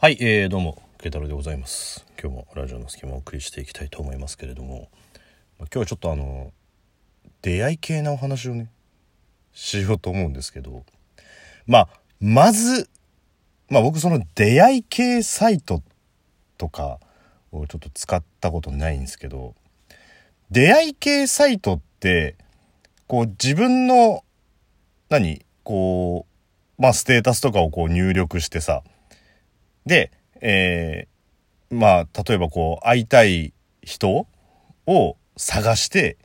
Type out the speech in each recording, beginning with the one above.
はい、えー、どうも、慶太郎でございます。今日もラジオの隙間をお送りしていきたいと思いますけれども、今日はちょっとあの、出会い系なお話をね、しようと思うんですけど、まあ、まず、まあ僕その出会い系サイトとかをちょっと使ったことないんですけど、出会い系サイトって、こう自分の、何こう、まあステータスとかをこう入力してさ、で、えーまあ、例えばこう、会いたい人を探して、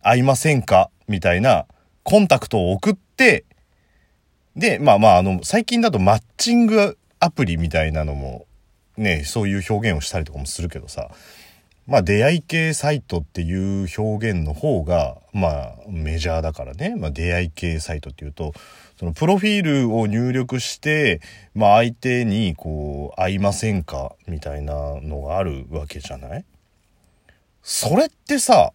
会いませんか？みたいなコンタクトを送って、で、まあまあ、あの、最近だとマッチングアプリみたいなのも、ね、そういう表現をしたりとかもするけどさ、まあ出会い系サイトっていう表現の方が、まあメジャーだからね。まあ出会い系サイトっていうと、そのプロフィールを入力して、まあ相手にこう、会いませんかみたいなのがあるわけじゃない？それってさ、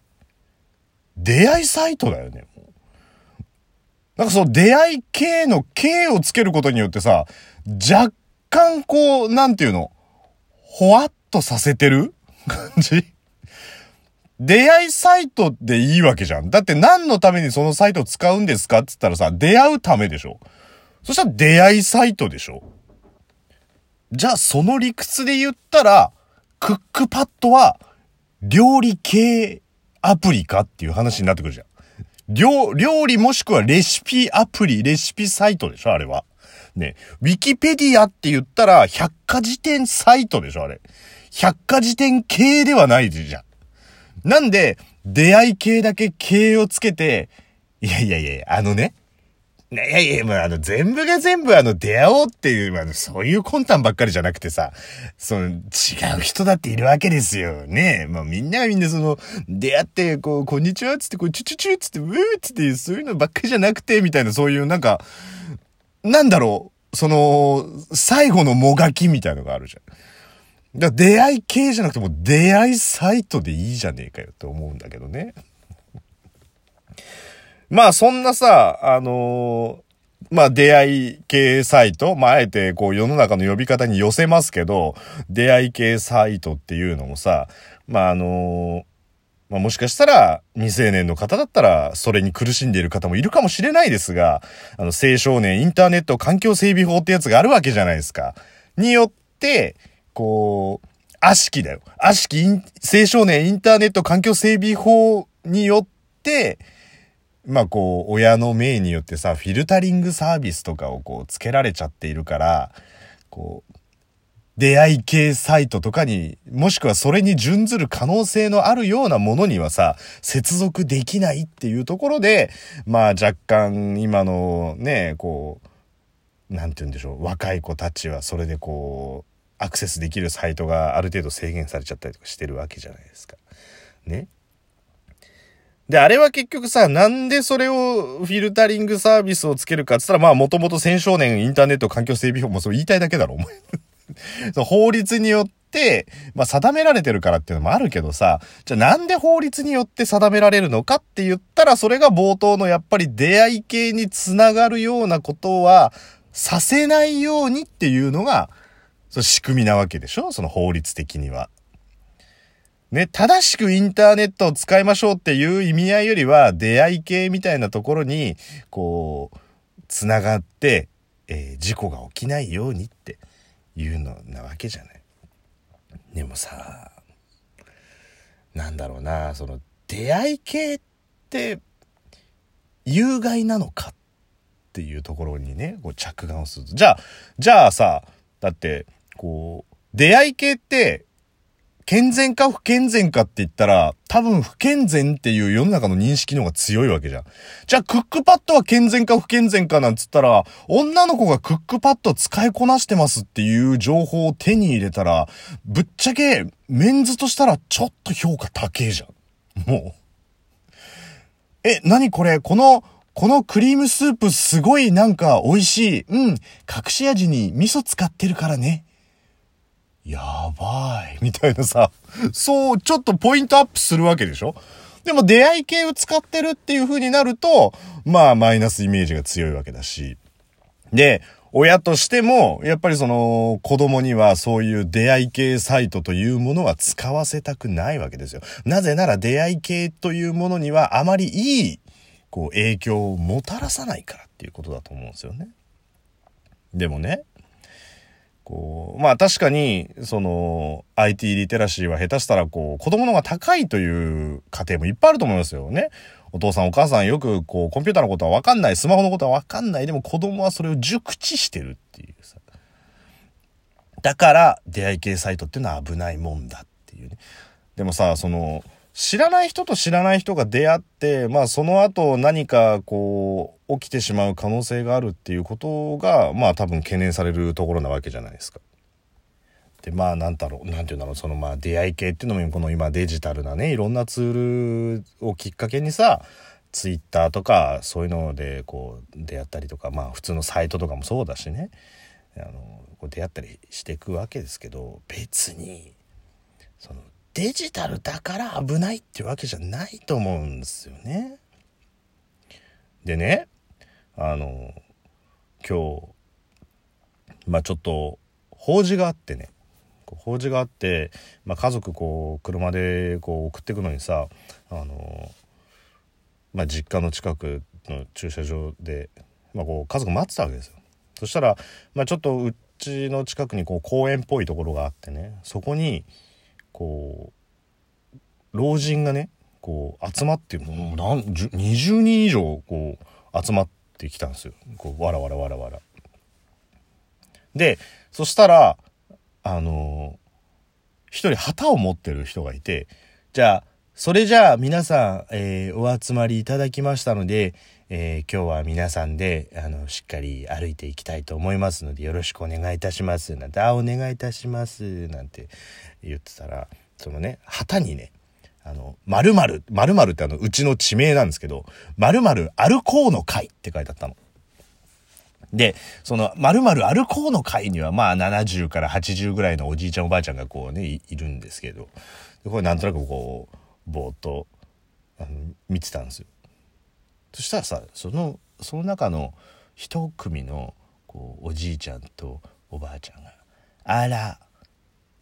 出会いサイトだよね。なんかその出会い系の系をつけることによってさ、若干こう、なんていうの、ほわっとさせてる感じ？出会いサイトでいいわけじゃん。だって何のためにそのサイトを使うんですか？って言ったらさ、出会うためでしょそしたら出会いサイトでしょじゃあその理屈で言ったら、クックパッドは料理系アプリかっていう話になってくるじゃん。料、料理もしくはレシピアプリ、レシピサイトでしょあれは。ね。ウィキペディアって言ったら百科事典サイトでしょあれ。百科事典系ではないじゃん。なんで、出会い系だけ系をつけて、いやいやいや、あのね、いやいや、もうあの、全部が全部あの、出会おうっていう、あ、そういう魂胆ばっかりじゃなくてさ、その、違う人だっているわけですよ。ねまあみんながみんなその、出会って、こう、こんにちはっつって、こう、チュチュチュっつって、ウーっつって、そういうのばっかりじゃなくて、みたいな、そういうなんか、なんだろう、その、最後のもがきみたいのがあるじゃん。だ出会い系じゃなくても出会いサイトでいいじゃねえかよって思うんだけどね。まあそんなさ、あのーまあ出会い系サイト、まああえてこう世の中の呼び方に寄せますけど、出会い系サイトっていうのもさ、まああのーまあもしかしたら未成年の方だったらそれに苦しんでいる方もいるかもしれないですが、あの青少年インターネット環境整備法ってやつがあるわけじゃないですか。によって、こう、悪しきだよ。悪しき青少年インターネット環境整備法によって、まあこう、親の命によってさ、フィルタリングサービスとかをこう、つけられちゃっているから、こう、出会い系サイトとかに、もしくはそれに準ずる可能性のあるようなものにはさ、接続できないっていうところで、まあ若干今のね、こう、なんて言うんでしょう、若い子たちはそれでこう、アクセスできるサイトがある程度制限されちゃったりとかしてるわけじゃないですか。ね。で、あれは結局さ、なんでそれをフィルタリングサービスをつけるかって言ったら、まあもともと青少年インターネット環境整備法もそう言いたいだけだろ、お前。そう法律によって、まあ定められてるからっていうのもあるけどさ、じゃあなんで法律によって定められるのかって言ったら、それが冒頭のやっぱり出会い系につながるようなことは、させないようにっていうのが、その仕組みなわけでしょ？その法律的には。ね、正しくインターネットを使いましょうっていう意味合いよりは、出会い系みたいなところに、こう、つながって、えー事故が起きないようにっていうのなわけじゃない。でもさ、なんだろうな、その、出会い系って、有害なのかっていうところにね、こう着眼をすると。じゃあ、じゃあさ、だって、こう、出会い系って、健全か不健全かって言ったら、多分不健全っていう世の中の認識の方が強いわけじゃん。じゃあ、クックパッドは健全か不健全かなんつったら、女の子がクックパッド使いこなしてますっていう情報を手に入れたら、ぶっちゃけ、メンズとしたらちょっと評価高えじゃん。もう。え、なにこれ？この、このクリームスープすごいなんか美味しい。うん。隠し味に味噌使ってるからね。やばい。みたいなさ。そう、ちょっとポイントアップするわけでしょ？でも出会い系を使ってるっていう風になると、まあマイナスイメージが強いわけだし。で、親としても、やっぱりその子供にはそういう出会い系サイトというものは使わせたくないわけですよ。なぜなら出会い系というものにはあまりいい、こう影響をもたらさないからっていうことだと思うんですよね。でもね、こう、まあ確かに、その、IT リテラシーは下手したら、こう、子供のが高いという家庭もいっぱいあると思いますよね。お父さんお母さんよく、こう、コンピューターのことはわかんない、スマホのことはわかんない、でも子供はそれを熟知してるっていうさ。だから、出会い系サイトっていうのは危ないもんだっていうね。でもさ、その、知らない人と知らない人が出会って、まあその後何かこう起きてしまう可能性があるっていうことが、まあ多分懸念されるところなわけじゃないですか。で、まあなんだろう、なんていうんだろう、そのまあ出会い系っていうのもこの今デジタルなね、いろんなツールをきっかけにさ、ツイッターとかそういうのでこう出会ったりとか、まあ普通のサイトとかもそうだしね、あの、こう出会ったりしていくわけですけど、別に、そのデジタルだから危ないっていうわけじゃないと思うんですよね。でね、あの、今日、まあちょっと、法事があってね、法事があって、まあ、家族こう車でこう送ってくのにさあの、まあ、実家の近くの駐車場で、まあ、こう家族待ってたわけですよ。そしたら、まあ、ちょっとうちの近くにこう公園っぽいところがあってねそこにこう老人がねこう集まってもう何20人以上こう集まってきたんですよこうわらわらわらわら。でそしたらあの一人旗を持ってる人がいてじゃあそれじゃあ皆さん、えー、お集まりいただきましたので、えー、今日は皆さんで、あの、しっかり歩いていきたいと思いますので、よろしくお願いいたします。なんて、あ、お願いいたします。なんて言ってたら、そのね、旗にね、あの、〇〇、〇〇ってあの、うちの地名なんですけど、〇〇アルコーの会って書いてあったの。で、その、〇〇アルコーの会には、まあ、70から80ぐらいのおじいちゃんおばあちゃんがこうね、いるんですけど、これなんとなくこう、ぼーっと、あの、見てたんですよ。そしたらさ、その、その中の一組の、こう、おじいちゃんとおばあちゃんが、あら、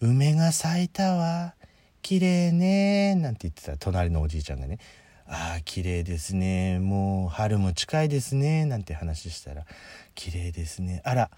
梅が咲いたわ。綺麗ねなんて言ってた隣のおじいちゃんがね、ああ、綺麗ですね。もう春も近いですね。なんて話したら、綺麗ですね。あら、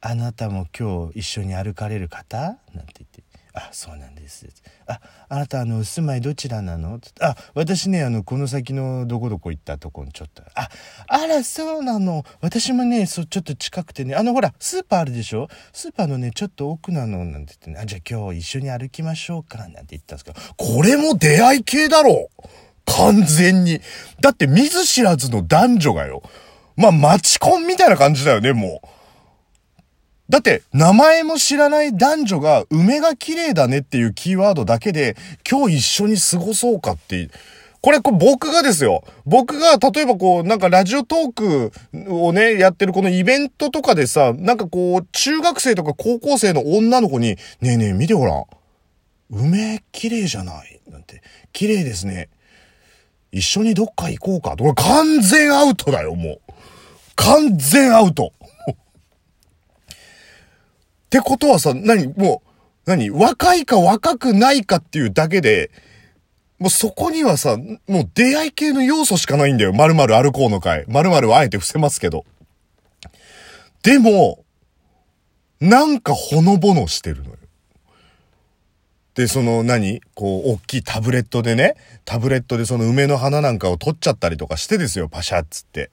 あなたも今日一緒に歩かれる方？なんて言って、あ、そうなんです。あ、あなたあの、住まいどちらなの？あ、私ね、あの、この先のどこどこ行ったとこにちょっと、あ、あら、そうなの。私もね、そ、ちょっと近くてね、あの、ほら、スーパーあるでしょ？スーパーのね、ちょっと奥なの、なんて言ってね、あ、じゃあ今日一緒に歩きましょうか、なんて言ったんですけど、これも出会い系だろ完全に。だって見ず知らずの男女がよ。まあ、マチコンみたいな感じだよね、もう。だって、名前も知らない男女が、梅が綺麗だねっていうキーワードだけで、今日一緒に過ごそうかって、これ、こ僕がですよ。僕が、例えばこう、なんかラジオトークをね、やってるこのイベントとかでさ、なんかこう、中学生とか高校生の女の子に、ねえねえ見てごらん。梅綺麗じゃないなんて、綺麗ですね。一緒にどっか行こうか。これ完全アウトだよ、もう。完全アウト。ってことはさ、何もう、何若いか若くないかっていうだけで、もうそこにはさ、もう出会い系の要素しかないんだよ。〇〇歩こうの会。〇〇はあえて伏せますけど。でも、なんかほのぼのしてるのよ。で、その何こう、大きいタブレットでね、タブレットでその梅の花なんかを取っちゃったりとかしてですよ、パシャッつって。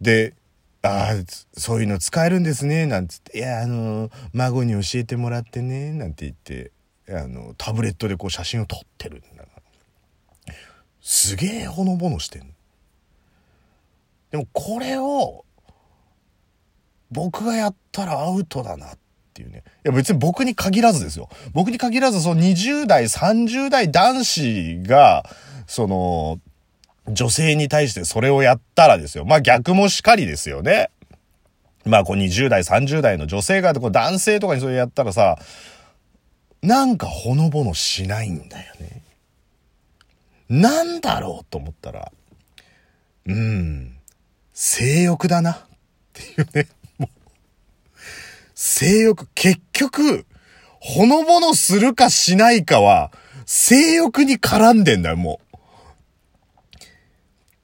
で、ああ、そういうの使えるんですね、なんつって、いや、あの、孫に教えてもらってね、なんて言って、あの、タブレットでこう写真を撮ってるんだすげえほのぼのしてんでもこれを、僕がやったらアウトだなっていうね。いや別に僕に限らずですよ。僕に限らずその20代、30代男子が、その、女性に対してそれをやったらですよ。まあ逆もしかりですよね。まあこう20代、30代の女性がこう男性とかにそれやったらさ、なんかほのぼのしないんだよね。なんだろうと思ったら、うん、性欲だなっていうね。性欲、結局、ほのぼのするかしないかは、性欲に絡んでんだよ、もう。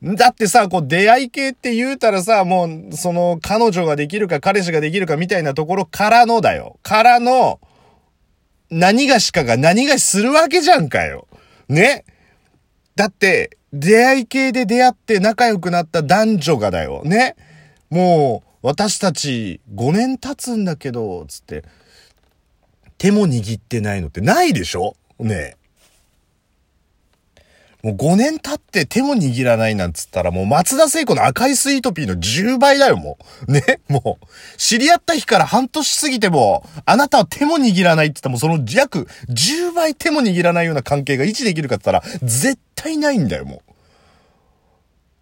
だってさ、こう出会い系って言うたらさ、もう、その、彼女ができるか彼氏ができるかみたいなところからのだよ。からの、何がしかが何がしするわけじゃんかよ。ね？だって、出会い系で出会って仲良くなった男女がだよ。ね？もう、私たち5年経つんだけど、つって、手も握ってないのってないでしょ？ね？もう5年経って手も握らないなんつったらもう松田聖子の赤いスイートピーの10倍だよ、もう。ねもう、知り合った日から半年過ぎても、あなたは手も握らないって言ったらもうその約10倍手も握らないような関係が維持できるかって言ったら、絶対ないんだよ、もう。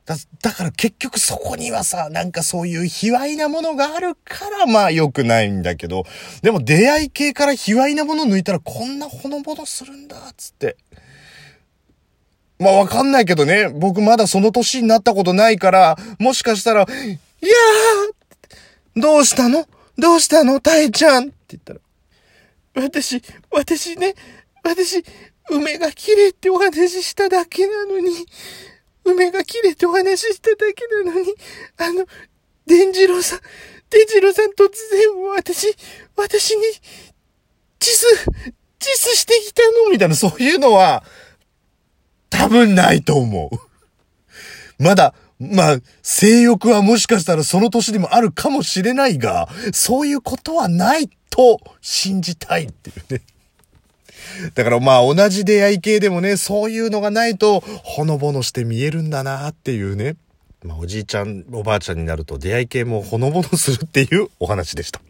だ、だから結局そこにはさ、なんかそういう卑猥なものがあるからまあ良くないんだけど、でも出会い系から卑猥なもの抜いたらこんなほのぼのするんだ、つって。まあわかんないけどね、僕まだその年になったことないから、もしかしたら、いやーどうしたの？どうしたの？タイちゃん。って言ったら、私、私ね、私、梅が綺麗ってお話ししただけなのに、梅が綺麗ってお話ししただけなのに、あの、伝次郎さん、伝次郎さん突然私、私に、チス、チスしてきたの？みたいな、そういうのは、多分ないと思う。まだ、まあ、性欲はもしかしたらその年でもあるかもしれないが、そういうことはないと信じたいっていうね。だからまあ同じ出会い系でもね、そういうのがないと、ほのぼのして見えるんだなっていうね。まあおじいちゃん、おばあちゃんになると出会い系もほのぼのするっていうお話でした。